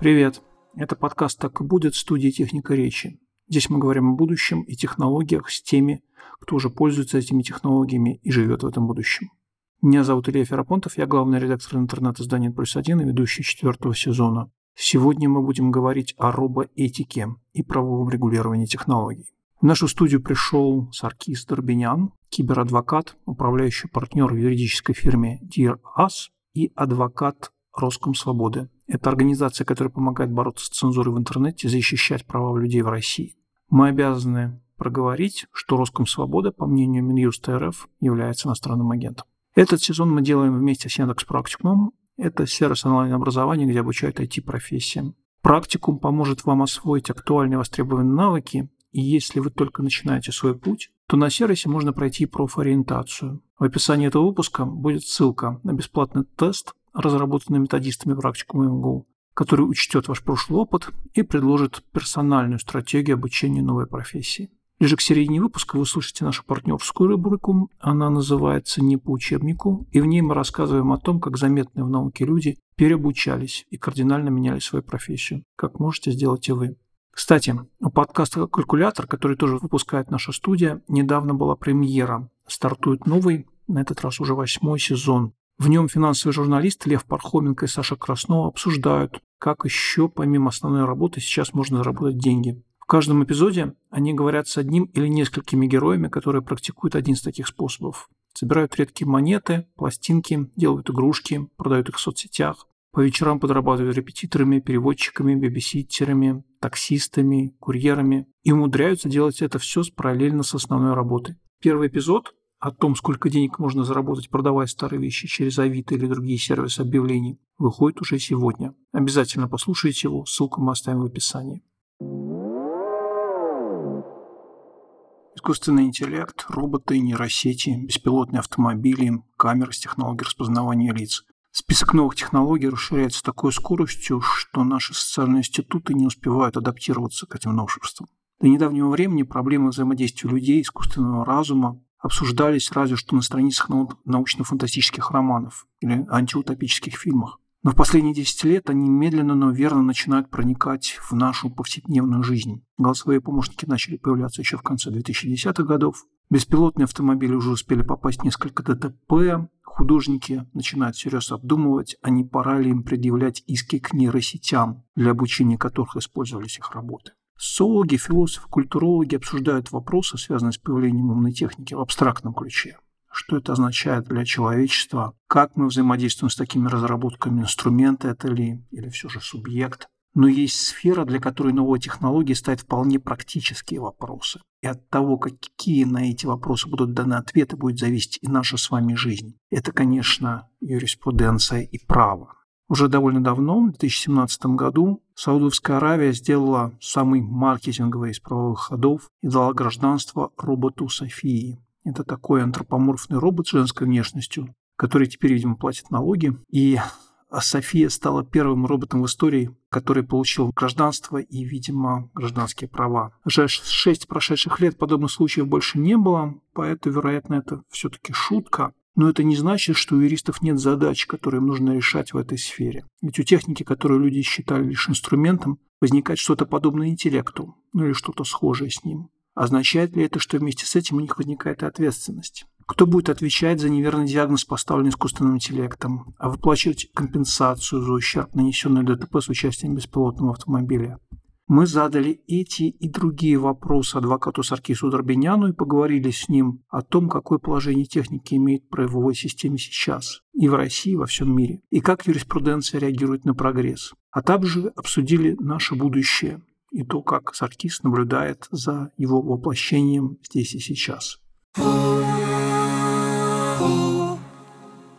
Привет! Это подкаст «Так и будет» студии «Техника речи». Здесь мы говорим о будущем и технологиях с теми, кто уже пользуется этими технологиями и живет в этом будущем. Меня зовут Илья Ферапонтов, я главный редактор интернет-издания «Плюс один» и ведущий четвертого сезона. Сегодня мы будем говорить о робоэтике и правовом регулировании технологий. В нашу студию пришел Саркис Дорбинян, киберадвокат, управляющий партнер в юридической фирме Dear Us и адвокат Роском Свободы. Это организация, которая помогает бороться с цензурой в интернете защищать права людей в России. Мы обязаны проговорить, что Роском Свобода, по мнению Минюста РФ, является иностранным агентом. Этот сезон мы делаем вместе с Яндекс Практикумом. Это сервис онлайн-образования, где обучают IT-профессиям. Практикум поможет вам освоить актуальные востребованные навыки, и если вы только начинаете свой путь, то на сервисе можно пройти профориентацию. В описании этого выпуска будет ссылка на бесплатный тест, разработанный методистами практикума МГУ, который учтет ваш прошлый опыт и предложит персональную стратегию обучения новой профессии. Ближе к середине выпуска вы слушаете нашу партнерскую рубрику. Она называется «Не по учебнику», и в ней мы рассказываем о том, как заметные в науке люди переобучались и кардинально меняли свою профессию. Как можете сделать и вы. Кстати, у подкаста «Калькулятор», который тоже выпускает наша студия, недавно была премьера. Стартует новый, на этот раз уже восьмой сезон. В нем финансовые журналисты Лев Пархоменко и Саша Краснова обсуждают, как еще помимо основной работы сейчас можно заработать деньги. В каждом эпизоде они говорят с одним или несколькими героями, которые практикуют один из таких способов. Собирают редкие монеты, пластинки, делают игрушки, продают их в соцсетях. По вечерам подрабатывают репетиторами, переводчиками, бебиситерами, таксистами, курьерами и умудряются делать это все параллельно с основной работой. Первый эпизод о том, сколько денег можно заработать, продавая старые вещи через Авито или другие сервисы объявлений, выходит уже сегодня. Обязательно послушайте его, ссылку мы оставим в описании. Искусственный интеллект, роботы, нейросети, беспилотные автомобили, камеры с технологией распознавания лиц. Список новых технологий расширяется с такой скоростью, что наши социальные институты не успевают адаптироваться к этим новшествам. До недавнего времени проблемы взаимодействия людей, искусственного разума, обсуждались разве что на страницах научно-фантастических романов или антиутопических фильмах. Но в последние 10 лет они медленно, но верно начинают проникать в нашу повседневную жизнь. Голосовые помощники начали появляться еще в конце 2010-х годов. Беспилотные автомобили уже успели попасть в несколько ДТП. Художники начинают всерьез обдумывать, а не пора ли им предъявлять иски к нейросетям, для обучения которых использовались их работы. Социологи, философы, культурологи обсуждают вопросы, связанные с появлением умной техники в абстрактном ключе. Что это означает для человечества? Как мы взаимодействуем с такими разработками? Инструменты это ли? Или все же субъект? Но есть сфера, для которой новые технологии ставят вполне практические вопросы. И от того, какие на эти вопросы будут даны ответы, будет зависеть и наша с вами жизнь. Это, конечно, юриспруденция и право. Уже довольно давно, в 2017 году, Саудовская Аравия сделала самый маркетинговый из правовых ходов и дала гражданство роботу Софии. Это такой антропоморфный робот с женской внешностью, который теперь, видимо, платит налоги. И София стала первым роботом в истории, который получил гражданство и, видимо, гражданские права. Уже шесть прошедших лет подобных случаев больше не было, поэтому, вероятно, это все-таки шутка. Но это не значит, что у юристов нет задач, которые им нужно решать в этой сфере. Ведь у техники, которую люди считали лишь инструментом, возникает что-то подобное интеллекту, ну или что-то схожее с ним. Означает ли это, что вместе с этим у них возникает и ответственность? Кто будет отвечать за неверный диагноз, поставленный искусственным интеллектом, а выплачивать компенсацию за ущерб, нанесенный ДТП с участием беспилотного автомобиля? Мы задали эти и другие вопросы адвокату Саркису Дорбиняну и поговорили с ним о том, какое положение техники имеет правовой системе сейчас и в России, и во всем мире, и как юриспруденция реагирует на прогресс. А также обсудили наше будущее и то, как Саркис наблюдает за его воплощением здесь и сейчас.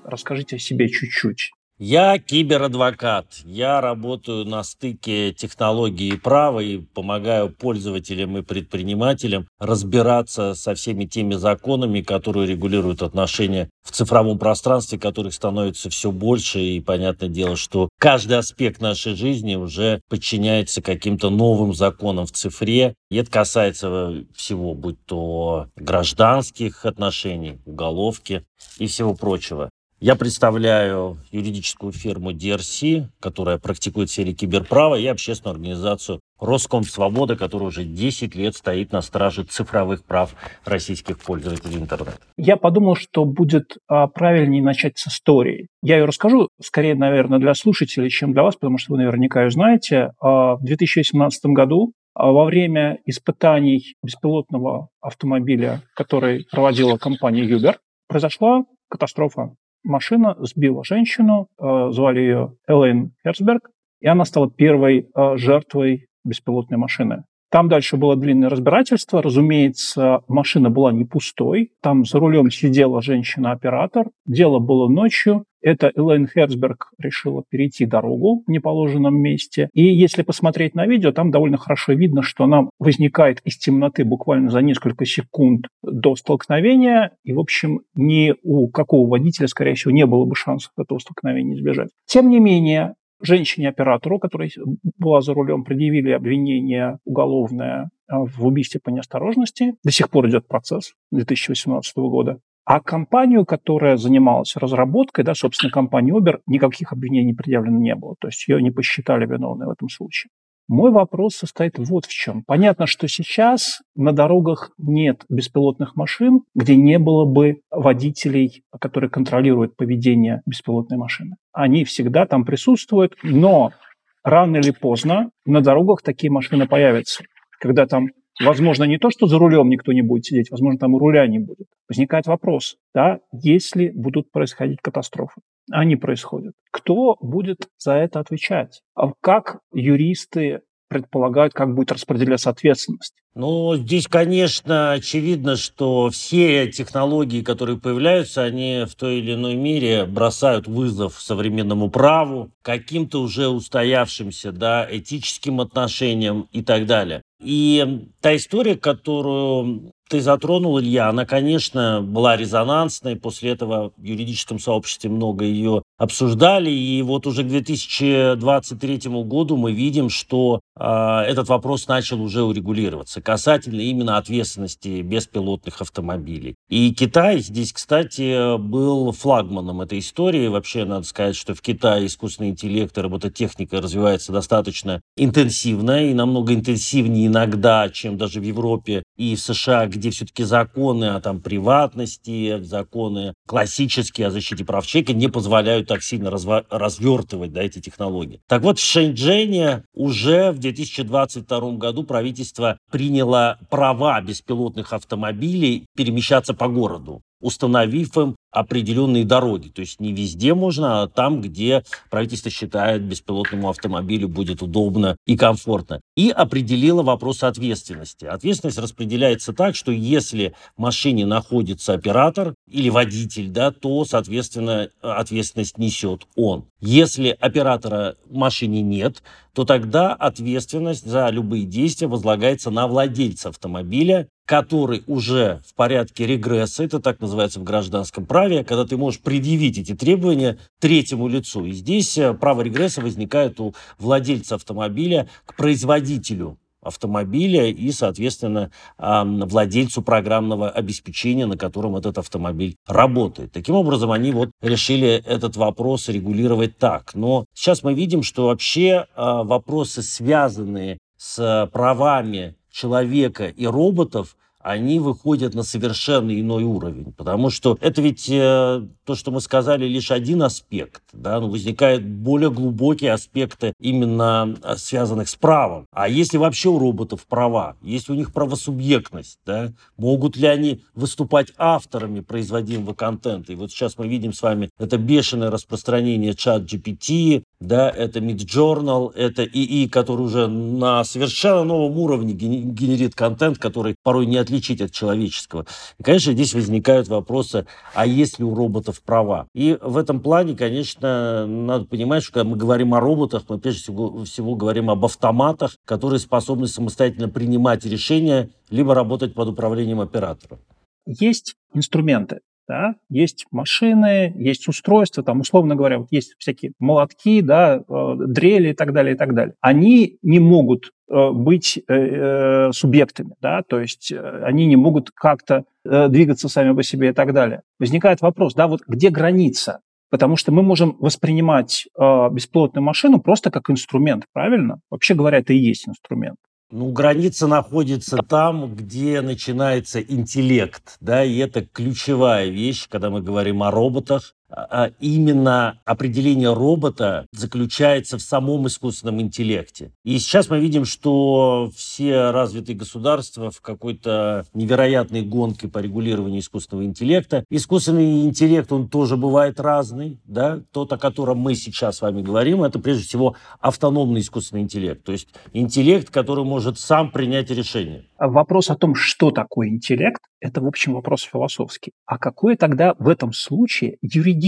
Расскажите о себе чуть-чуть. Я киберадвокат. Я работаю на стыке технологии и права и помогаю пользователям и предпринимателям разбираться со всеми теми законами, которые регулируют отношения в цифровом пространстве, которых становится все больше. И понятное дело, что каждый аспект нашей жизни уже подчиняется каким-то новым законам в цифре. И это касается всего, будь то гражданских отношений, уголовки и всего прочего. Я представляю юридическую фирму DRC, которая практикует в сфере киберправа, и общественную организацию Роском Свобода, которая уже 10 лет стоит на страже цифровых прав российских пользователей интернета. Я подумал, что будет а, правильнее начать с истории. Я ее расскажу, скорее, наверное, для слушателей, чем для вас, потому что вы наверняка ее знаете. А, в 2018 году а, во время испытаний беспилотного автомобиля, который проводила компания Uber, произошла катастрофа. Машина сбила женщину, а, звали ее Элейн Херцберг, и она стала первой а, жертвой беспилотной машины. Там дальше было длинное разбирательство. Разумеется, машина была не пустой. Там за рулем сидела женщина-оператор. Дело было ночью. Это Элейн Херцберг решила перейти дорогу в неположенном месте. И если посмотреть на видео, там довольно хорошо видно, что она возникает из темноты буквально за несколько секунд до столкновения. И, в общем, ни у какого водителя, скорее всего, не было бы шансов этого столкновения избежать. Тем не менее, женщине-оператору, которая была за рулем, предъявили обвинение уголовное а, в убийстве по неосторожности. До сих пор идет процесс 2018 года. А компанию, которая занималась разработкой, да, собственно, компании Uber, никаких обвинений предъявлено не было. То есть ее не посчитали виновной в этом случае. Мой вопрос состоит вот в чем. Понятно, что сейчас на дорогах нет беспилотных машин, где не было бы водителей, которые контролируют поведение беспилотной машины. Они всегда там присутствуют, но рано или поздно на дорогах такие машины появятся, когда там Возможно, не то, что за рулем никто не будет сидеть, возможно, там и руля не будет. Возникает вопрос, да, если будут происходить катастрофы, они происходят, кто будет за это отвечать? А как юристы предполагают, как будет распределяться ответственность? Ну, здесь, конечно, очевидно, что все технологии, которые появляются, они в той или иной мере бросают вызов современному праву, каким-то уже устоявшимся, да, этическим отношениям и так далее. И та история, которую ты затронул, Илья, она, конечно, была резонансной. После этого в юридическом сообществе много ее обсуждали. И вот уже к 2023 году мы видим, что э, этот вопрос начал уже урегулироваться касательно именно ответственности беспилотных автомобилей. И Китай здесь, кстати, был флагманом этой истории. Вообще, надо сказать, что в Китае искусственный интеллект и робототехника развивается достаточно интенсивно и намного интенсивнее иногда, чем даже в Европе и в США, где все-таки законы о там, приватности, законы классические о защите прав человека не позволяют так сильно развертывать да, эти технологии. Так вот, в Шэньчжэне уже в 2022 году правительство приняло права беспилотных автомобилей перемещаться по городу установив им определенные дороги. То есть не везде можно, а там, где правительство считает беспилотному автомобилю будет удобно и комфортно. И определило вопрос ответственности. Ответственность распределяется так, что если в машине находится оператор или водитель, да, то, соответственно, ответственность несет он. Если оператора в машине нет, то тогда ответственность за любые действия возлагается на владельца автомобиля который уже в порядке регресса, это так называется в гражданском праве, когда ты можешь предъявить эти требования третьему лицу. И здесь э, право регресса возникает у владельца автомобиля к производителю автомобиля и, соответственно, владельцу программного обеспечения, на котором этот автомобиль работает. Таким образом, они вот решили этот вопрос регулировать так. Но сейчас мы видим, что вообще а, вопросы, связанные с правами человека и роботов, они выходят на совершенно иной уровень. Потому что это ведь э, то, что мы сказали, лишь один аспект. Да? Но возникают более глубокие аспекты, именно э, связанных с правом. А если вообще у роботов права? Если у них правосубъектность? Да? Могут ли они выступать авторами производимого контента? И вот сейчас мы видим с вами это бешеное распространение чат GPT, да, это Midjournal, это ИИ, который уже на совершенно новом уровне генерит контент, который порой не отличить от человеческого. И, конечно, здесь возникают вопросы, а есть ли у роботов права? И в этом плане, конечно, надо понимать, что когда мы говорим о роботах, мы прежде всего, всего говорим об автоматах, которые способны самостоятельно принимать решения, либо работать под управлением оператора. Есть инструменты, да, есть машины, есть устройства, там, условно говоря, вот есть всякие молотки, да, э, дрели и так далее, и так далее. Они не могут э, быть э, субъектами, да, то есть они не могут как-то двигаться сами по себе и так далее. Возникает вопрос, да, вот где граница Потому что мы можем воспринимать э, беспилотную машину просто как инструмент, правильно? Вообще говоря, это и есть инструмент. Ну, граница находится там, где начинается интеллект, да, и это ключевая вещь, когда мы говорим о роботах, именно определение робота заключается в самом искусственном интеллекте. И сейчас мы видим, что все развитые государства в какой-то невероятной гонке по регулированию искусственного интеллекта. Искусственный интеллект, он тоже бывает разный. Да? Тот, о котором мы сейчас с вами говорим, это прежде всего автономный искусственный интеллект. То есть интеллект, который может сам принять решение. Вопрос о том, что такое интеллект, это, в общем, вопрос философский. А какое тогда в этом случае юридическое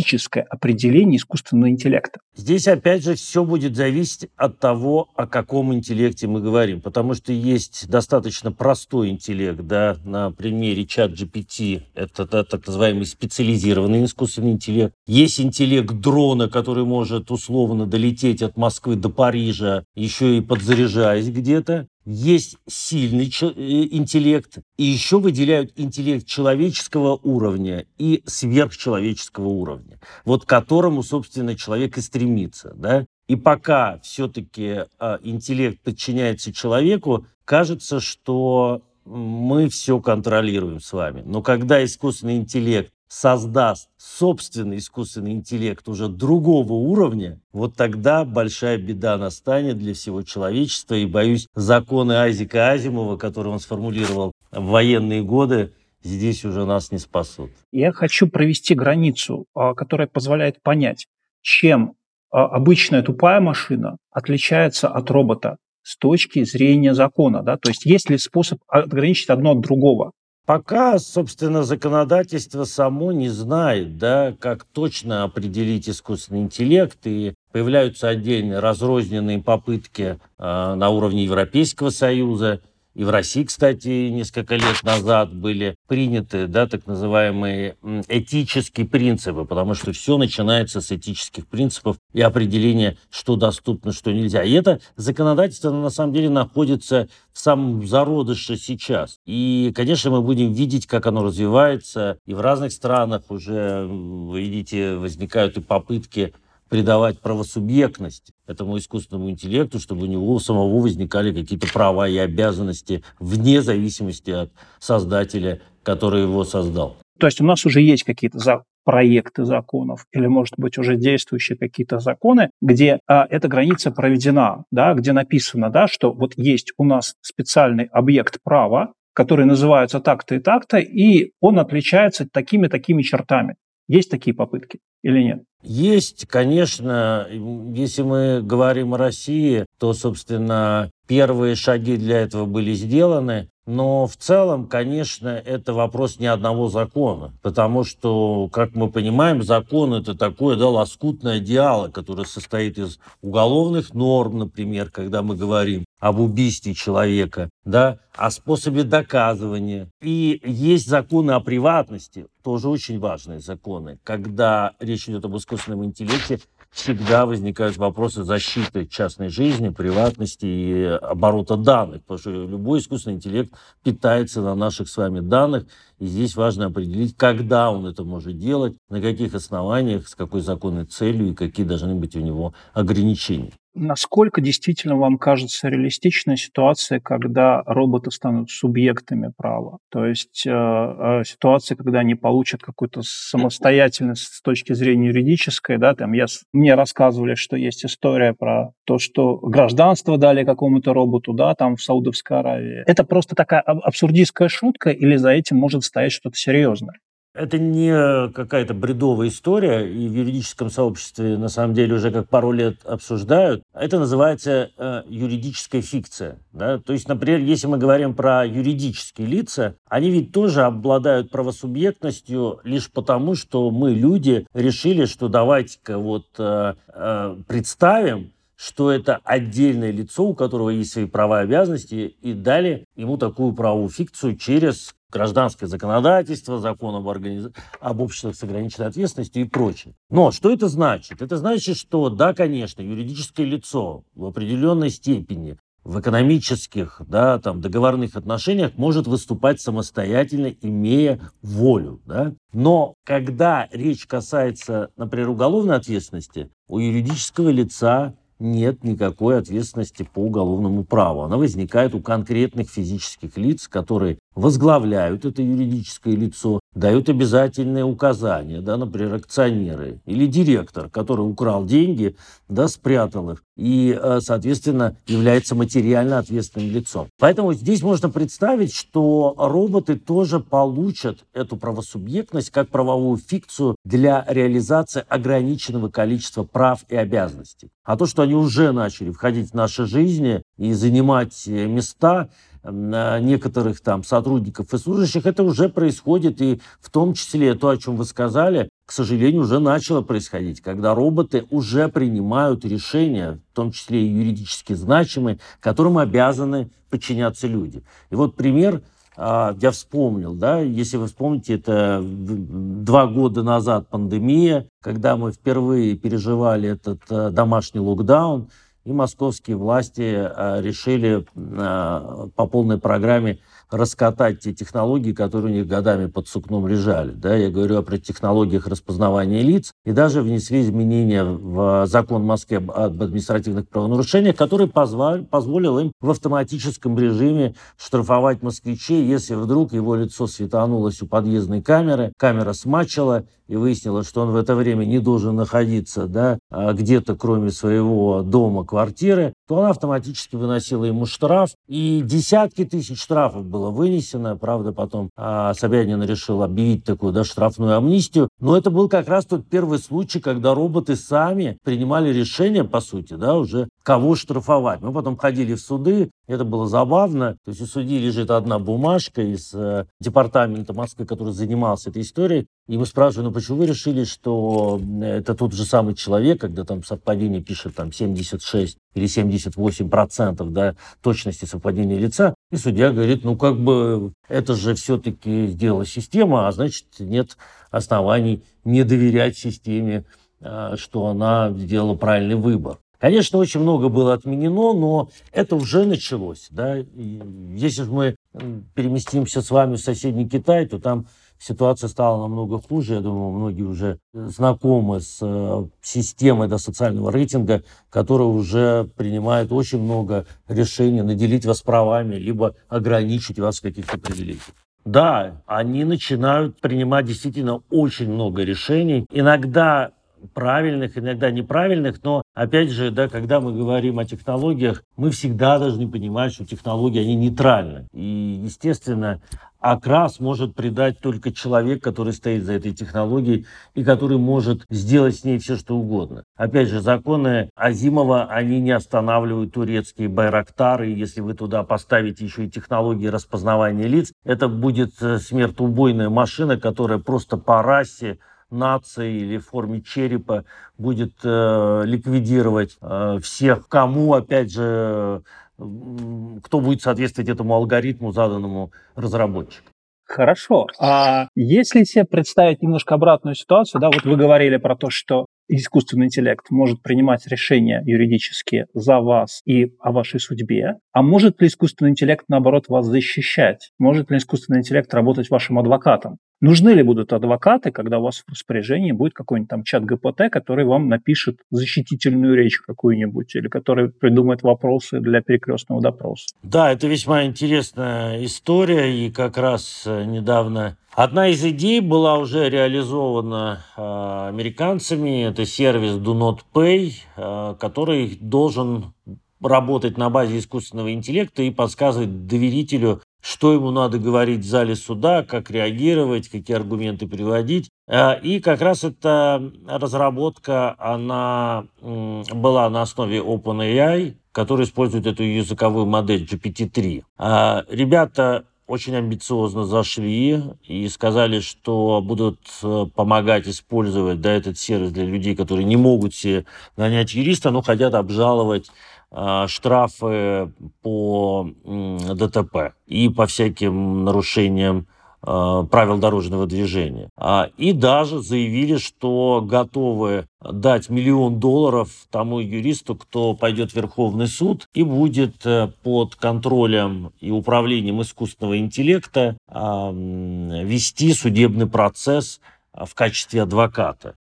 определение искусственного интеллекта? Здесь, опять же, все будет зависеть от того, о каком интеллекте мы говорим. Потому что есть достаточно простой интеллект, да, на примере чат GPT, это да, так называемый специализированный искусственный интеллект. Есть интеллект дрона, который может условно долететь от Москвы до Парижа, еще и подзаряжаясь где-то есть сильный э, интеллект, и еще выделяют интеллект человеческого уровня и сверхчеловеческого уровня, вот к которому, собственно, человек и стремится. Да? И пока все-таки э, интеллект подчиняется человеку, кажется, что мы все контролируем с вами. Но когда искусственный интеллект создаст собственный искусственный интеллект уже другого уровня, вот тогда большая беда настанет для всего человечества. И, боюсь, законы Айзека Азимова, которые он сформулировал в военные годы, здесь уже нас не спасут. Я хочу провести границу, а, которая позволяет понять, чем а, обычная тупая машина отличается от робота с точки зрения закона. Да? То есть есть ли способ ограничить одно от другого? Пока, собственно, законодательство само не знает, да, как точно определить искусственный интеллект, и появляются отдельные разрозненные попытки э, на уровне Европейского Союза – и в России, кстати, несколько лет назад были приняты да, так называемые этические принципы, потому что все начинается с этических принципов и определения, что доступно, что нельзя. И это законодательство, на самом деле, находится в самом зародыше сейчас. И, конечно, мы будем видеть, как оно развивается. И в разных странах уже, вы видите, возникают и попытки придавать правосубъектность этому искусственному интеллекту, чтобы у него самого возникали какие-то права и обязанности вне зависимости от создателя, который его создал. То есть у нас уже есть какие-то за проекты законов или, может быть, уже действующие какие-то законы, где а, эта граница проведена, да, где написано, да, что вот есть у нас специальный объект права, который называется так-то и так-то, и он отличается такими-такими чертами. Есть такие попытки или нет? Есть, конечно, если мы говорим о России, то, собственно, первые шаги для этого были сделаны. Но в целом, конечно, это вопрос не одного закона, потому что, как мы понимаем, закон это такое да, лоскутное одеяло, которое состоит из уголовных норм, например, когда мы говорим об убийстве человека, да, о способе доказывания. И есть законы о приватности, тоже очень важные законы, когда речь идет об искусственном интеллекте, всегда возникают вопросы защиты частной жизни, приватности и оборота данных, потому что любой искусственный интеллект питается на наших с вами данных, и здесь важно определить, когда он это может делать, на каких основаниях, с какой законной целью и какие должны быть у него ограничения. Насколько действительно вам кажется реалистичная ситуация, когда роботы станут субъектами права? То есть э, э, ситуация, когда они получат какую-то самостоятельность с точки зрения юридической, да, там я, мне рассказывали, что есть история про то, что гражданство дали какому-то роботу, да, там в Саудовской Аравии. Это просто такая абсурдистская шутка или за этим может стоять что-то серьезное? Это не какая-то бредовая история, и в юридическом сообществе на самом деле уже как пару лет обсуждают. Это называется э, юридическая фикция. Да? То есть, например, если мы говорим про юридические лица, они ведь тоже обладают правосубъектностью лишь потому, что мы, люди, решили, что давайте-ка вот э, э, представим, что это отдельное лицо, у которого есть свои права и обязанности, и дали ему такую правовую фикцию через гражданское законодательство, закон об, организ... об обществах с ограниченной ответственностью и прочее. Но что это значит? Это значит, что да, конечно, юридическое лицо в определенной степени в экономических, да, там, договорных отношениях может выступать самостоятельно, имея волю. Да? Но когда речь касается, например, уголовной ответственности, у юридического лица нет никакой ответственности по уголовному праву. Она возникает у конкретных физических лиц, которые возглавляют это юридическое лицо, дают обязательные указания, да, например, акционеры или директор, который украл деньги, да, спрятал их и, э, соответственно, является материально ответственным лицом. Поэтому здесь можно представить, что роботы тоже получат эту правосубъектность как правовую фикцию для реализации ограниченного количества прав и обязанностей. А то, что они уже начали входить в наши жизни и занимать э, места, некоторых там сотрудников и служащих, это уже происходит, и в том числе то, о чем вы сказали, к сожалению, уже начало происходить, когда роботы уже принимают решения, в том числе и юридически значимые, которым обязаны подчиняться люди. И вот пример а, я вспомнил, да, если вы вспомните, это два года назад пандемия, когда мы впервые переживали этот э, домашний локдаун, и московские власти э, решили э, по полной программе раскатать те технологии, которые у них годами под сукном лежали. Да, я говорю о технологиях распознавания лиц. И даже внесли изменения в закон Москвы об административных правонарушениях, который позволил, позволил им в автоматическом режиме штрафовать москвичей, если вдруг его лицо светанулось у подъездной камеры, камера смачила, и выяснилось, что он в это время не должен находиться да, а где-то кроме своего дома, квартиры, то она автоматически выносила ему штраф. И десятки тысяч штрафов было вынесено. Правда, потом а, Собянин решил объявить такую да, штрафную амнистию. Но это был как раз тот первый случай, когда роботы сами принимали решение, по сути, да, уже кого штрафовать. Мы потом ходили в суды, это было забавно. То есть у судьи лежит одна бумажка из э, департамента Москвы, который занимался этой историей. И мы спрашиваем, ну почему вы решили, что это тот же самый человек, когда там совпадение пишет там 76 или 78 процентов да, точности совпадения лица. И судья говорит, ну как бы это же все-таки сделала система, а значит нет оснований не доверять системе, э, что она сделала правильный выбор. Конечно, очень много было отменено, но это уже началось. Да? Если мы переместимся с вами в соседний Китай, то там ситуация стала намного хуже. Я думаю, многие уже знакомы с э, системой да, социального рейтинга, которая уже принимает очень много решений наделить вас правами, либо ограничить вас в каких-то привилегиях. Да, они начинают принимать действительно очень много решений. Иногда правильных, иногда неправильных, но опять же, да, когда мы говорим о технологиях, мы всегда должны понимать, что технологии, они нейтральны. И, естественно, окрас может придать только человек, который стоит за этой технологией и который может сделать с ней все, что угодно. Опять же, законы Азимова, они не останавливают турецкие байрактары. Если вы туда поставите еще и технологии распознавания лиц, это будет э, смертоубойная машина, которая просто по расе нации или в форме черепа будет э, ликвидировать э, всех, кому, опять же, кто будет соответствовать этому алгоритму, заданному разработчиком. Хорошо. А если себе представить немножко обратную ситуацию, да, вот вы говорили про то, что искусственный интеллект может принимать решения юридические за вас и о вашей судьбе, а может ли искусственный интеллект, наоборот, вас защищать? Может ли искусственный интеллект работать вашим адвокатом? Нужны ли будут адвокаты, когда у вас в распоряжении будет какой-нибудь там чат ГПТ, который вам напишет защитительную речь какую-нибудь или который придумает вопросы для перекрестного допроса? Да, это весьма интересная история, и как раз э, недавно Одна из идей была уже реализована э, американцами. Это сервис Do Not Pay, э, который должен работать на базе искусственного интеллекта и подсказывать доверителю, что ему надо говорить в зале суда, как реагировать, какие аргументы приводить. Э, и как раз эта разработка, она была на основе OpenAI, который использует эту языковую модель GPT-3. А ребята очень амбициозно зашли и сказали, что будут э, помогать использовать да, этот сервис для людей, которые не могут себе нанять юриста, но хотят обжаловать э, штрафы по ДТП и по всяким нарушениям э, правил дорожного движения. А, и даже заявили, что готовы дать миллион долларов тому юристу, кто пойдет в Верховный суд и будет э, под контролем и управлением искусственного интеллекта вести судебный процесс в качестве адвоката.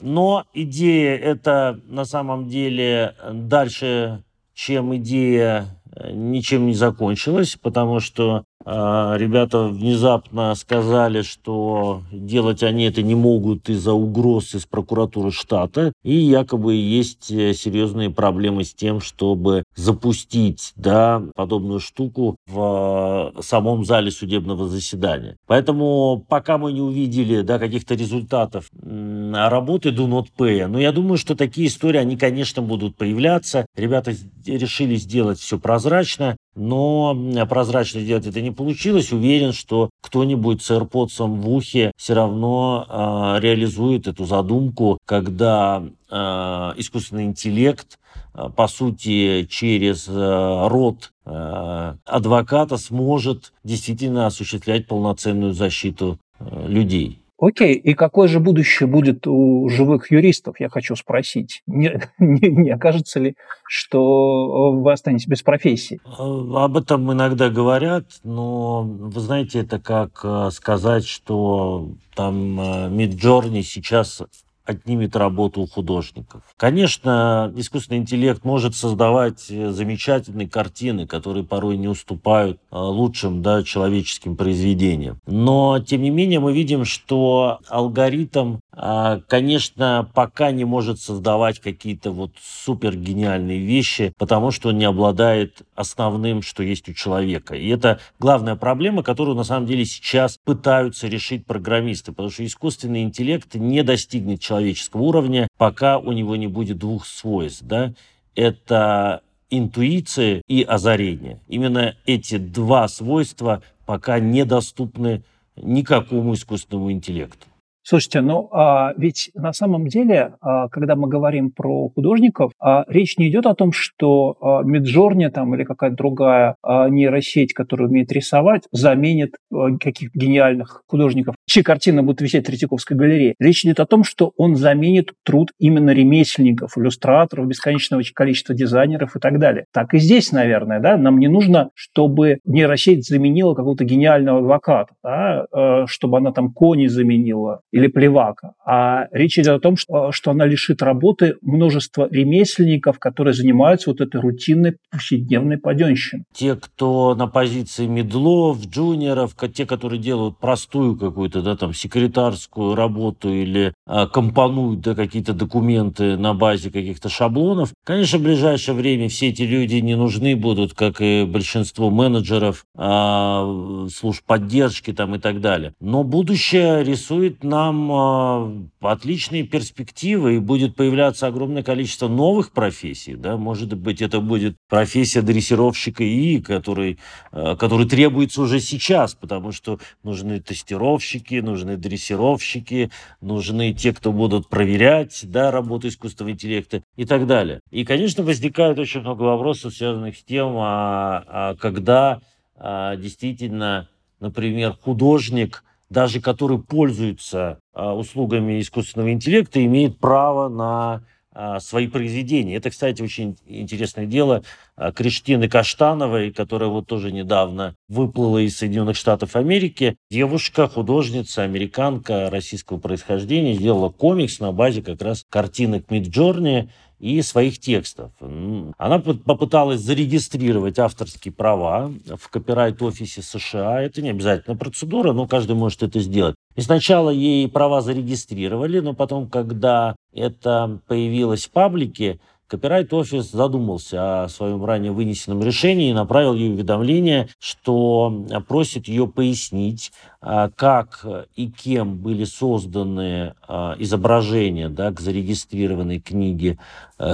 Но идея это на самом деле дальше, чем идея, э, ничем не закончилась, потому что а, ребята внезапно сказали, что делать они это не могут из-за угроз из прокуратуры штата, и якобы есть э, серьезные проблемы с тем, чтобы запустить да, подобную штуку в э, самом зале судебного заседания. Поэтому пока мы не увидели да, каких-то результатов работы Do Not но я думаю, что такие истории, они, конечно, будут появляться. Ребята решили сделать все прозрачно, но прозрачно сделать это не получилось. Уверен, что кто-нибудь с AirPods в ухе все равно э, реализует эту задумку, когда э, искусственный интеллект, э, по сути, через э, рот э, адвоката сможет действительно осуществлять полноценную защиту э, людей. Окей, и какое же будущее будет у живых юристов, я хочу спросить. Не, не, не окажется ли, что вы останетесь без профессии? А, об этом иногда говорят, но вы знаете, это как э, сказать, что там Миджорни сейчас отнимет работу у художников. Конечно, искусственный интеллект может создавать э, замечательные картины, которые порой не уступают э, лучшим да, человеческим произведениям. Но, тем не менее, мы видим, что алгоритм, конечно, пока не может создавать какие-то вот супер гениальные вещи, потому что он не обладает основным, что есть у человека. И это главная проблема, которую на самом деле сейчас пытаются решить программисты, потому что искусственный интеллект не достигнет человеческого уровня, пока у него не будет двух свойств. Да? Это интуиция и озарение. Именно эти два свойства пока недоступны никакому искусственному интеллекту. Слушайте, ну а ведь на самом деле, а, когда мы говорим про художников, а, речь не идет о том, что а, Миджорни там или какая-то другая а, нейросеть, которая умеет рисовать, заменит а, каких-то гениальных художников, чьи картины будут висеть в Третьяковской галерее. Речь идет о том, что он заменит труд именно ремесленников, иллюстраторов, бесконечного количества дизайнеров и так далее. Так и здесь, наверное, да, нам не нужно, чтобы нейросеть заменила какого-то гениального адвоката, да, э, чтобы она там кони заменила или плевака. А речь идет о том, что, что она лишит работы множество ремесленников, которые занимаются вот этой рутинной повседневной паденщиной. Те, кто на позиции медлов, джуниоров, те, которые делают простую какую-то, да, там, секретарскую работу или а, компонуют, да, какие-то документы на базе каких-то шаблонов, конечно, в ближайшее время все эти люди не нужны будут, как и большинство менеджеров, а, служб поддержки там и так далее. Но будущее рисует на нам э, отличные перспективы, и будет появляться огромное количество новых профессий. Да? Может быть, это будет профессия дрессировщика ИИ, который, э, который требуется уже сейчас, потому что нужны тестировщики, нужны дрессировщики, нужны те, кто будут проверять да, работу искусственного интеллекта и так далее. И, конечно, возникает очень много вопросов, связанных с тем, а, а когда а, действительно, например, художник – даже который пользуется а, услугами искусственного интеллекта, имеет право на а, свои произведения. Это, кстати, очень интересное дело а, Криштины Каштановой, которая вот тоже недавно выплыла из Соединенных Штатов Америки. Девушка, художница, американка российского происхождения, сделала комикс на базе как раз картинок Миджорни и своих текстов. Она попыталась зарегистрировать авторские права в копирайт-офисе США. Это не обязательно процедура, но каждый может это сделать. И сначала ей права зарегистрировали, но потом, когда это появилось в паблике, Копирайт-офис задумался о своем ранее вынесенном решении и направил ей уведомление, что просит ее пояснить, а, как и кем были созданы а, изображения да, к зарегистрированной книге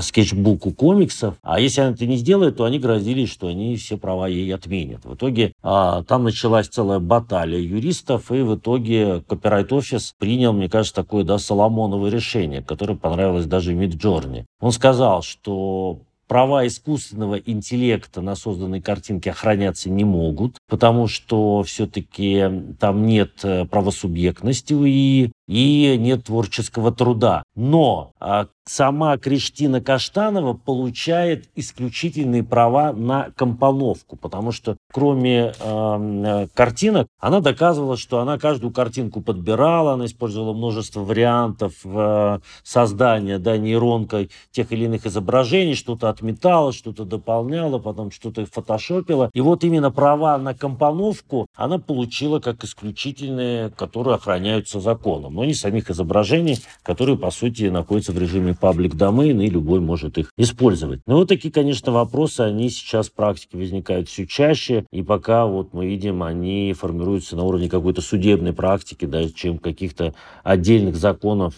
скетчбуку комиксов. А если она это не сделает, то они грозились, что они все права ей отменят. В итоге там началась целая баталия юристов, и в итоге копирайт-офис принял, мне кажется, такое да, Соломоново решение, которое понравилось даже Миджорни. Он сказал, что права искусственного интеллекта на созданные картинки охраняться не могут, потому что все-таки там нет э, правосубъектности у ИИ, и нет творческого труда. Но а, сама Криштина Каштанова получает исключительные права на компоновку, потому что кроме э, картинок, она доказывала, что она каждую картинку подбирала, она использовала множество вариантов э, создания да, нейронкой тех или иных изображений, что-то отметала, что-то дополняла, потом что-то фотошопила. И вот именно права на компоновку она получила как исключительные, которые охраняются законом, но не самих изображений, которые, по сути, находятся в режиме паблик domain, и любой может их использовать. Но вот такие, конечно, вопросы, они сейчас в практике возникают все чаще, и пока вот мы видим, они формируются на уровне какой-то судебной практики, да, чем каких-то отдельных законов.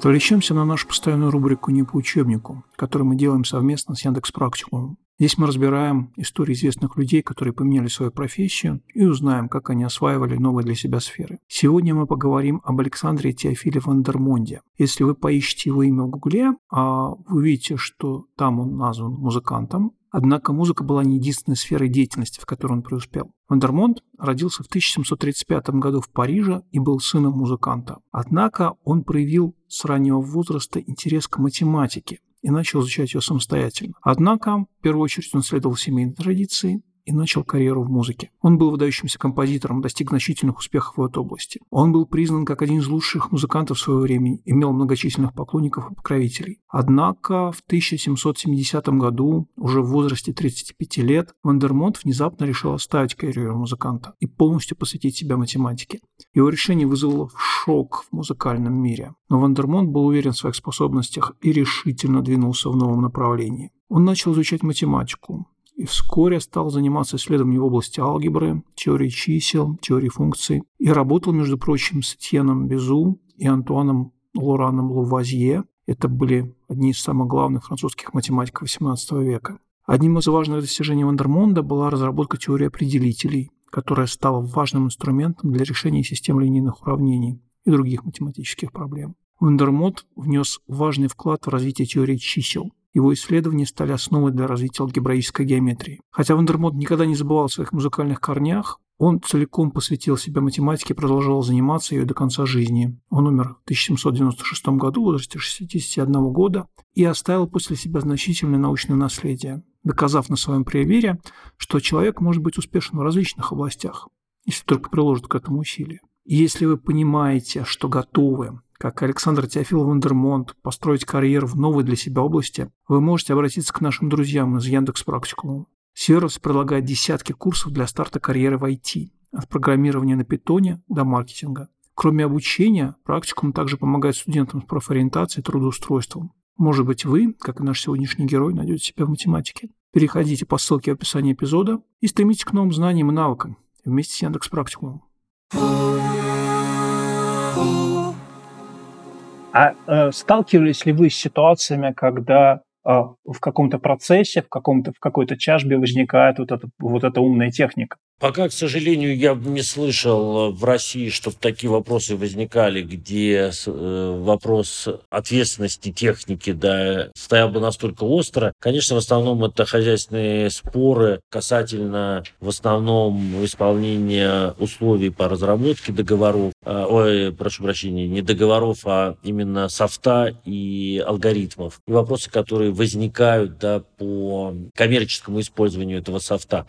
Перемещаемся на нашу постоянную рубрику «Не по учебнику», которую мы делаем совместно с Яндекс Практикумом. Здесь мы разбираем истории известных людей, которые поменяли свою профессию, и узнаем, как они осваивали новые для себя сферы. Сегодня мы поговорим об Александре Теофиле Вандермонде. Если вы поищете его имя в Гугле, а вы увидите, что там он назван музыкантом, Однако музыка была не единственной сферой деятельности, в которой он преуспел. Вандермонд родился в 1735 году в Париже и был сыном музыканта. Однако он проявил с раннего возраста интерес к математике и начал изучать ее самостоятельно. Однако, в первую очередь, он следовал семейной традиции и начал карьеру в музыке. Он был выдающимся композитором, достиг значительных успехов в этой области. Он был признан как один из лучших музыкантов своего времени, имел многочисленных поклонников и покровителей. Однако в 1770 году, уже в возрасте 35 лет, Вандермонд внезапно решил оставить карьеру музыканта и полностью посвятить себя математике. Его решение вызвало шок в музыкальном мире. Но Вандермонд был уверен в своих способностях и решительно двинулся в новом направлении. Он начал изучать математику, и вскоре стал заниматься исследованием в области алгебры, теории чисел, теории функций и работал, между прочим, с Этьеном Безу и Антуаном Лораном Лавуазье. Это были одни из самых главных французских математиков XVIII века. Одним из важных достижений Вандермонда была разработка теории определителей, которая стала важным инструментом для решения систем линейных уравнений и других математических проблем. Вандермонд внес важный вклад в развитие теории чисел – его исследования стали основой для развития алгебраической геометрии. Хотя Вандермонд никогда не забывал о своих музыкальных корнях, он целиком посвятил себя математике и продолжал заниматься ее до конца жизни. Он умер в 1796 году в возрасте 61 года и оставил после себя значительное научное наследие, доказав на своем примере, что человек может быть успешен в различных областях, если только приложит к этому усилия. Если вы понимаете, что готовы как Александр Теофил Вандермонд, построить карьеру в новой для себя области, вы можете обратиться к нашим друзьям из Яндекс Практикума. Сервис предлагает десятки курсов для старта карьеры в IT, от программирования на питоне до маркетинга. Кроме обучения, практикум также помогает студентам с профориентацией и трудоустройством. Может быть, вы, как и наш сегодняшний герой, найдете себя в математике. Переходите по ссылке в описании эпизода и стремитесь к новым знаниям и навыкам вместе с Яндекс Практикумом. А э, сталкивались ли вы с ситуациями, когда э, в каком-то процессе, в, каком-то, в какой-то чашбе возникает вот эта, вот эта умная техника? Пока, к сожалению, я не слышал э, в России, чтобы такие вопросы возникали, где э, вопрос ответственности техники да, стоял бы настолько остро. Конечно, в основном это хозяйственные споры касательно в основном исполнения условий по разработке договоров, э, ой, прошу прощения, не договоров, а именно софта и алгоритмов. И вопросы, которые возникают да, по коммерческому использованию этого софта.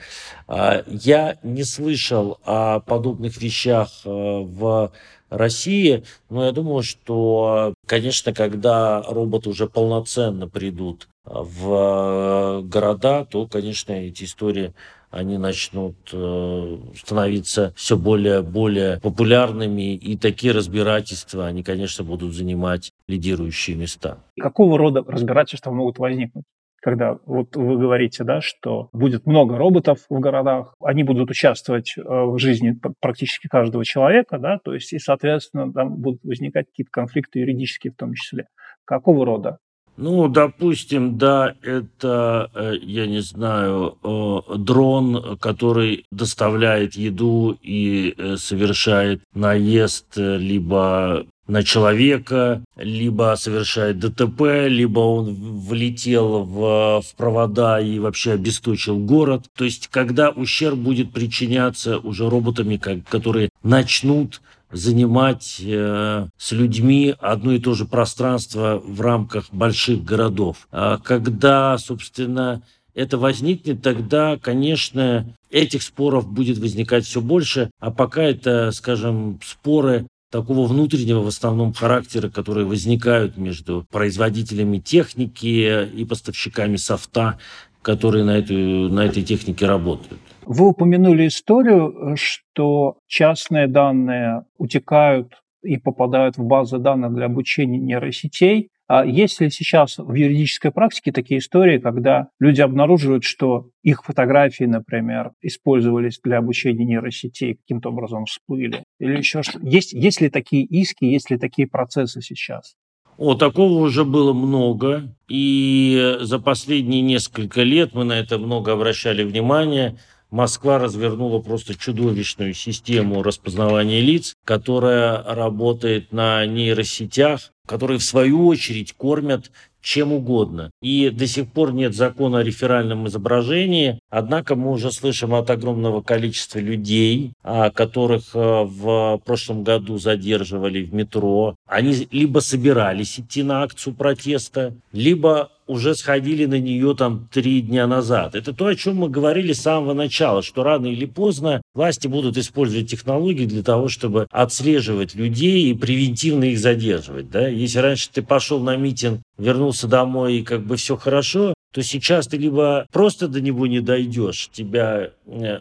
А, я не слышал о подобных вещах э, в России, но я думаю, что, конечно, когда роботы уже полноценно придут в города, то, конечно, эти истории они начнут э, становиться все более более популярными, и такие разбирательства, они, конечно, будут занимать лидирующие места. Какого рода разбирательства могут возникнуть? Когда вот вы говорите, да, что будет много роботов в городах, они будут участвовать э, в жизни практически каждого человека, да, то есть и, соответственно, там будут возникать какие-то конфликты юридические в том числе. Какого рода? Ну, допустим, да, это, э, я не знаю, э, дрон, который доставляет еду и совершает наезд, либо на человека, либо совершает ДТП, либо он влетел в, в провода и вообще обесточил город. То есть, когда ущерб будет причиняться уже роботами, как, которые начнут занимать э, с людьми одно и то же пространство в рамках больших городов. А когда, собственно, это возникнет, тогда, конечно, этих споров будет возникать все больше, а пока это, скажем, споры такого внутреннего в основном характера, которые возникают между производителями техники и поставщиками софта, которые на, эту, на этой технике работают. Вы упомянули историю, что частные данные утекают и попадают в базы данных для обучения нейросетей. А есть ли сейчас в юридической практике такие истории, когда люди обнаруживают, что их фотографии, например, использовались для обучения нейросетей, каким-то образом всплыли? Или еще что? Есть, есть ли такие иски, есть ли такие процессы сейчас? О, такого уже было много, и за последние несколько лет мы на это много обращали внимание. Москва развернула просто чудовищную систему распознавания лиц, которая работает на нейросетях, которые в свою очередь кормят чем угодно. И до сих пор нет закона о реферальном изображении, однако мы уже слышим от огромного количества людей, а, которых э, в прошлом году задерживали в метро. Они либо собирались идти на акцию протеста, либо уже сходили на нее там три дня назад. Это то, о чем мы говорили с самого начала, что рано или поздно власти будут использовать технологии для того, чтобы отслеживать людей и превентивно их задерживать. Да? Если раньше ты пошел на митинг, вернулся домой и как бы все хорошо, то сейчас ты либо просто до него не дойдешь, тебя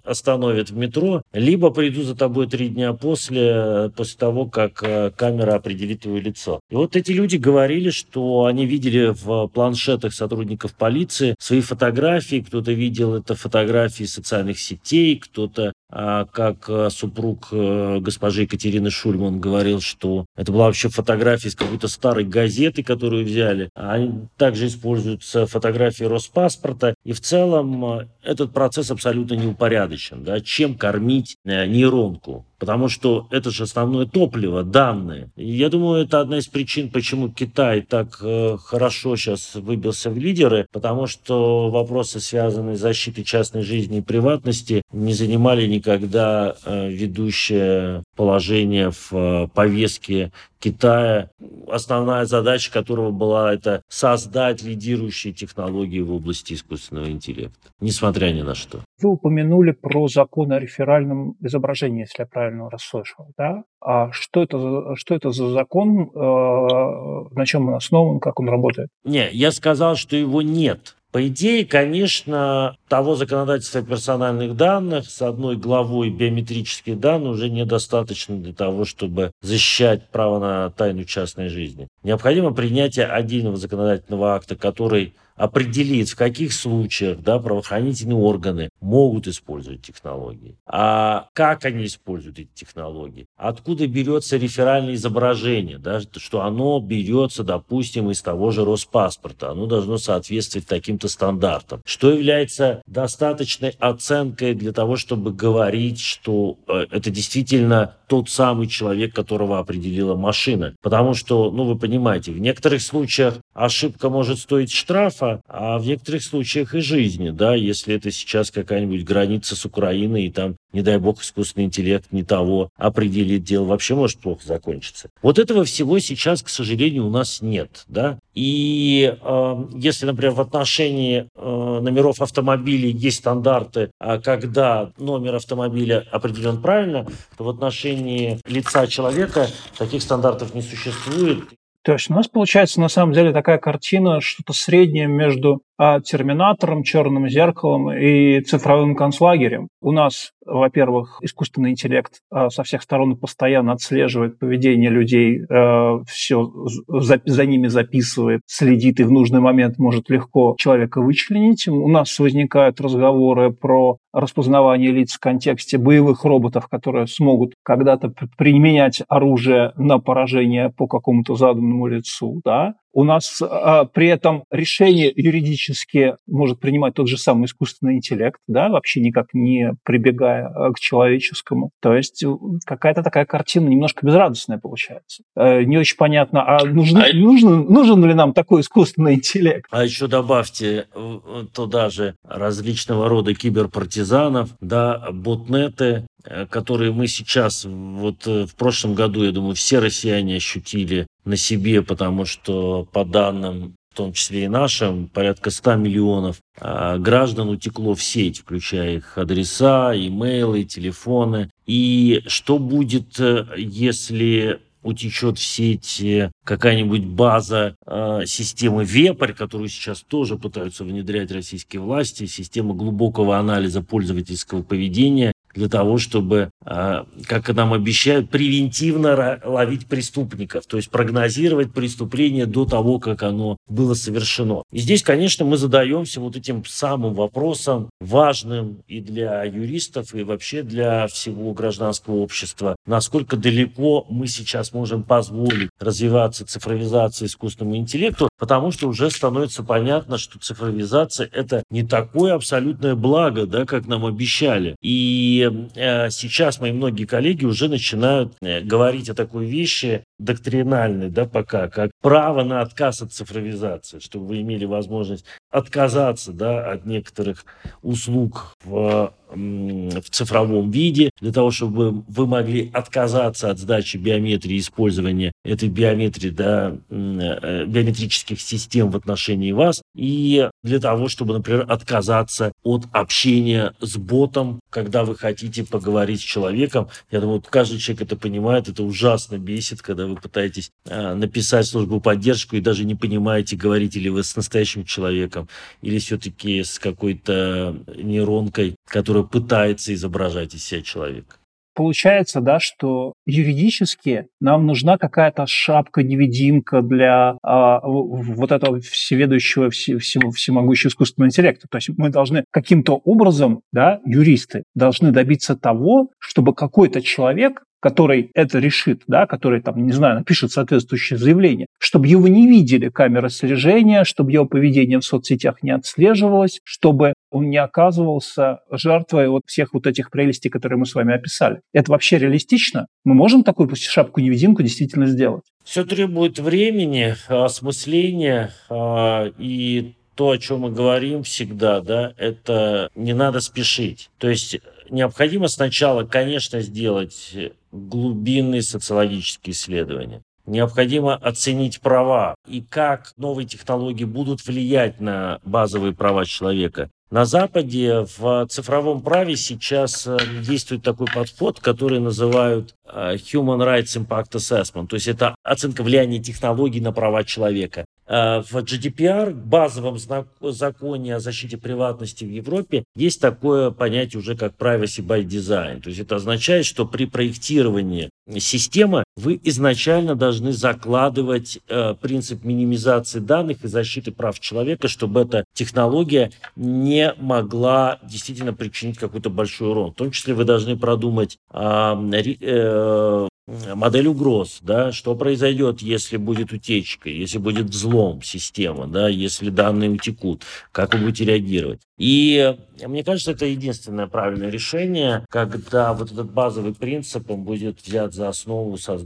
остановят в метро, либо придут за тобой три дня после, после того, как э, камера определит твое лицо. И вот эти люди говорили, что они видели в планшетах сотрудников полиции свои фотографии, кто-то видел это фотографии социальных сетей, кто-то а, как э, супруг госпожи Екатерины Шульман говорил, что это была вообще фотография из какой-то старой газеты, которую взяли. Они также используются фотографии Роспаспорта. И в целом э, этот процесс абсолютно неупорядочен. Да? Чем кормить э, нейронку? Потому что это же основное топливо, данные. Я думаю, это одна из причин, почему Китай так э, хорошо сейчас выбился в лидеры, потому что вопросы, связанные с защитой частной жизни и приватности, не занимали никогда э, ведущее положение в э, повестке Китая, основная задача которого была это создать лидирующие технологии в области искусственного интеллекта, несмотря ни на что. Вы упомянули про закон о реферальном изображении, если я правильно расслышал. Да? А что это, за, что это за закон, э, на чем он основан, как он работает? Не, я сказал, что его нет. По идее, конечно, того законодательства персональных данных с одной главой биометрических данных уже недостаточно для того, чтобы защищать право на тайну частной жизни. Необходимо принятие отдельного законодательного акта, который определит, в каких случаях да, правоохранительные органы могут использовать технологии, а как они используют эти технологии, откуда берется реферальное изображение, да, что оно берется, допустим, из того же Роспаспорта, оно должно соответствовать таким-то стандартам, что является достаточной оценкой для того, чтобы говорить, что э, это действительно тот самый человек, которого определила машина. Потому что, ну, вы понимаете, в некоторых случаях ошибка может стоить штрафа, а в некоторых случаях и жизни, да, если это сейчас какая-нибудь граница с Украиной, и там, не дай бог, искусственный интеллект не того определит дело, вообще может плохо закончиться. Вот этого всего сейчас, к сожалению, у нас нет, да. И э, если, например, в отношении э, номеров автомобилей есть стандарты, а когда номер автомобиля определен правильно, то в отношении лица человека таких стандартов не существует. То есть у нас получается на самом деле такая картина, что-то среднее между терминатором, черным зеркалом и цифровым концлагерем. У нас, во-первых, искусственный интеллект а, со всех сторон постоянно отслеживает поведение людей, а, все за, за ними записывает, следит и в нужный момент может легко человека вычленить. У нас возникают разговоры про распознавание лиц в контексте боевых роботов, которые смогут когда-то применять оружие на поражение по какому-то заданному лицу. Да? У нас а, при этом решение юридически может принимать тот же самый искусственный интеллект, да, вообще никак не прибегая а, к человеческому. То есть э, какая-то такая картина немножко безрадостная получается. Э, не очень понятно, а, нужны, а нужен, нужен ли нам такой искусственный интеллект? А еще добавьте туда же различного рода киберпартизанов, да, ботнеты, Э, которые мы сейчас, вот э, в прошлом году, я думаю, все россияне ощутили на себе, потому что по данным в том числе и нашим, порядка 100 миллионов а, граждан утекло в сеть, включая их адреса, имейлы, телефоны. И что будет, э, если утечет в сеть какая-нибудь база э, системы Вепрь, которую сейчас тоже пытаются внедрять российские власти, система глубокого анализа пользовательского поведения, для того, чтобы, а, как нам обещают, превентивно ловить преступников, то есть прогнозировать преступление до того, как оно было совершено. И здесь, конечно, мы задаемся вот этим самым вопросом, важным и для юристов, и вообще для всего гражданского общества, насколько далеко мы сейчас можем позволить развиваться цифровизации искусственному интеллекту, потому что уже становится понятно, что цифровизация – это не такое абсолютное благо, да, как нам обещали. И э, сейчас мои многие коллеги уже начинают э, говорить о такой вещи доктринальной, да, пока, как право на отказ от цифровизации, чтобы вы имели возможность отказаться, да, от некоторых услуг в в цифровом виде, для того, чтобы вы могли отказаться от сдачи биометрии, использования этой биометрии, да, э, биометрических систем в отношении вас, и для того, чтобы, например, отказаться от общения с ботом, когда вы хотите поговорить с человеком. Я думаю, каждый человек это понимает, это ужасно бесит, когда вы пытаетесь э, написать службу поддержку и даже не понимаете, говорите ли вы с настоящим человеком или все-таки с какой-то нейронкой, которая пытается изображать из себя человека. Получается, да, что юридически нам нужна какая-то шапка-невидимка для а, вот этого всеведущего, все, всего, всемогущего искусственного интеллекта. То есть мы должны каким-то образом, да, юристы, должны добиться того, чтобы какой-то человек который это решит, да, который, там, не знаю, напишет соответствующее заявление, чтобы его не видели камеры слежения, чтобы его поведение в соцсетях не отслеживалось, чтобы он не оказывался жертвой вот всех вот этих прелестей, которые мы с вами описали. Это вообще реалистично? Мы можем такую шапку-невидимку действительно сделать? Все требует времени, осмысления а, и то, о чем мы говорим всегда, да, это не надо спешить. То есть необходимо сначала, конечно, сделать глубинные социологические исследования. Необходимо оценить права и как новые технологии будут влиять на базовые права человека. На Западе в цифровом праве сейчас э, действует такой подход, который называют э, Human Rights Impact Assessment, то есть это оценка влияния технологий на права человека. Э, в GDPR, базовом законе о защите приватности в Европе, есть такое понятие уже как privacy by design. То есть это означает, что при проектировании системы вы изначально должны закладывать э, принцип минимизации данных и защиты прав человека, чтобы эта технология не могла действительно причинить какой-то большой урон. В том числе вы должны продумать э, модель угроз, да, что произойдет, если будет утечка, если будет взлом системы, да, если данные утекут, как вы будете реагировать. И мне кажется, это единственное правильное решение, когда вот этот базовый принцип он будет взят за основу создания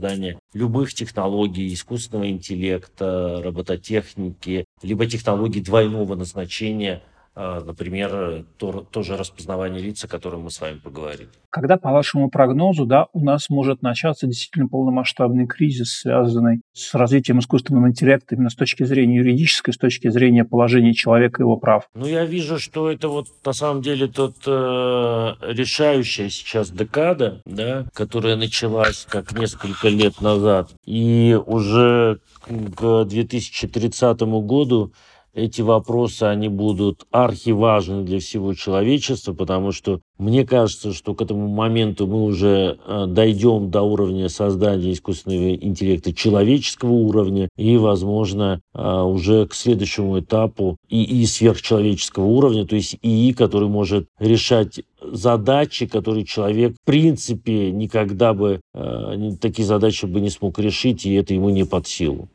любых технологий, искусственного интеллекта, робототехники, либо технологий двойного назначения – например, то, тоже распознавание лиц, о котором мы с вами поговорили. Когда, по вашему прогнозу, да, у нас может начаться действительно полномасштабный кризис, связанный с развитием искусственного интеллекта именно с точки зрения юридической, с точки зрения положения человека и его прав? Ну, я вижу, что это вот на самом деле тот э, решающая сейчас декада, да, которая началась как несколько лет назад, и уже к 2030 году эти вопросы, они будут архиважны для всего человечества, потому что мне кажется, что к этому моменту мы уже э, дойдем до уровня создания искусственного интеллекта человеческого уровня и, возможно, э, уже к следующему этапу ИИ сверхчеловеческого уровня, то есть ИИ, который может решать задачи, которые человек в принципе никогда бы э, такие задачи бы не смог решить, и это ему не под силу.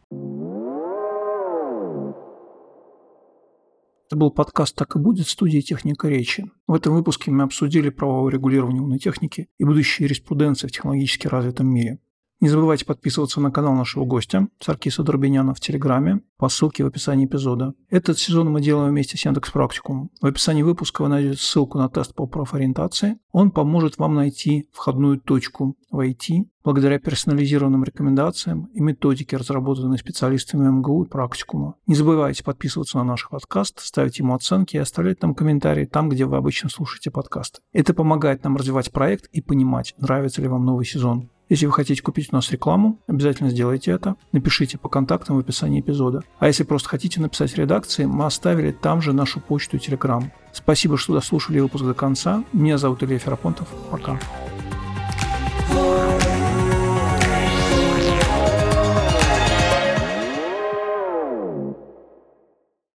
Это был подкаст «Так и будет» студии «Техника речи». В этом выпуске мы обсудили правовое регулирование умной техники и будущие юриспруденции в технологически развитом мире. Не забывайте подписываться на канал нашего гостя, Саркиса Дорбиняна, в Телеграме, по ссылке в описании эпизода. Этот сезон мы делаем вместе с Яндекс Практикум. В описании выпуска вы найдете ссылку на тест по профориентации. Он поможет вам найти входную точку в IT благодаря персонализированным рекомендациям и методике, разработанной специалистами МГУ и практикума. Не забывайте подписываться на наш подкаст, ставить ему оценки и оставлять нам комментарии там, где вы обычно слушаете подкасты. Это помогает нам развивать проект и понимать, нравится ли вам новый сезон. Если вы хотите купить у нас рекламу, обязательно сделайте это. Напишите по контактам в описании эпизода. А если просто хотите написать редакции, мы оставили там же нашу почту и телеграм. Спасибо, что дослушали выпуск до конца. Меня зовут Илья Ферапонтов. Пока.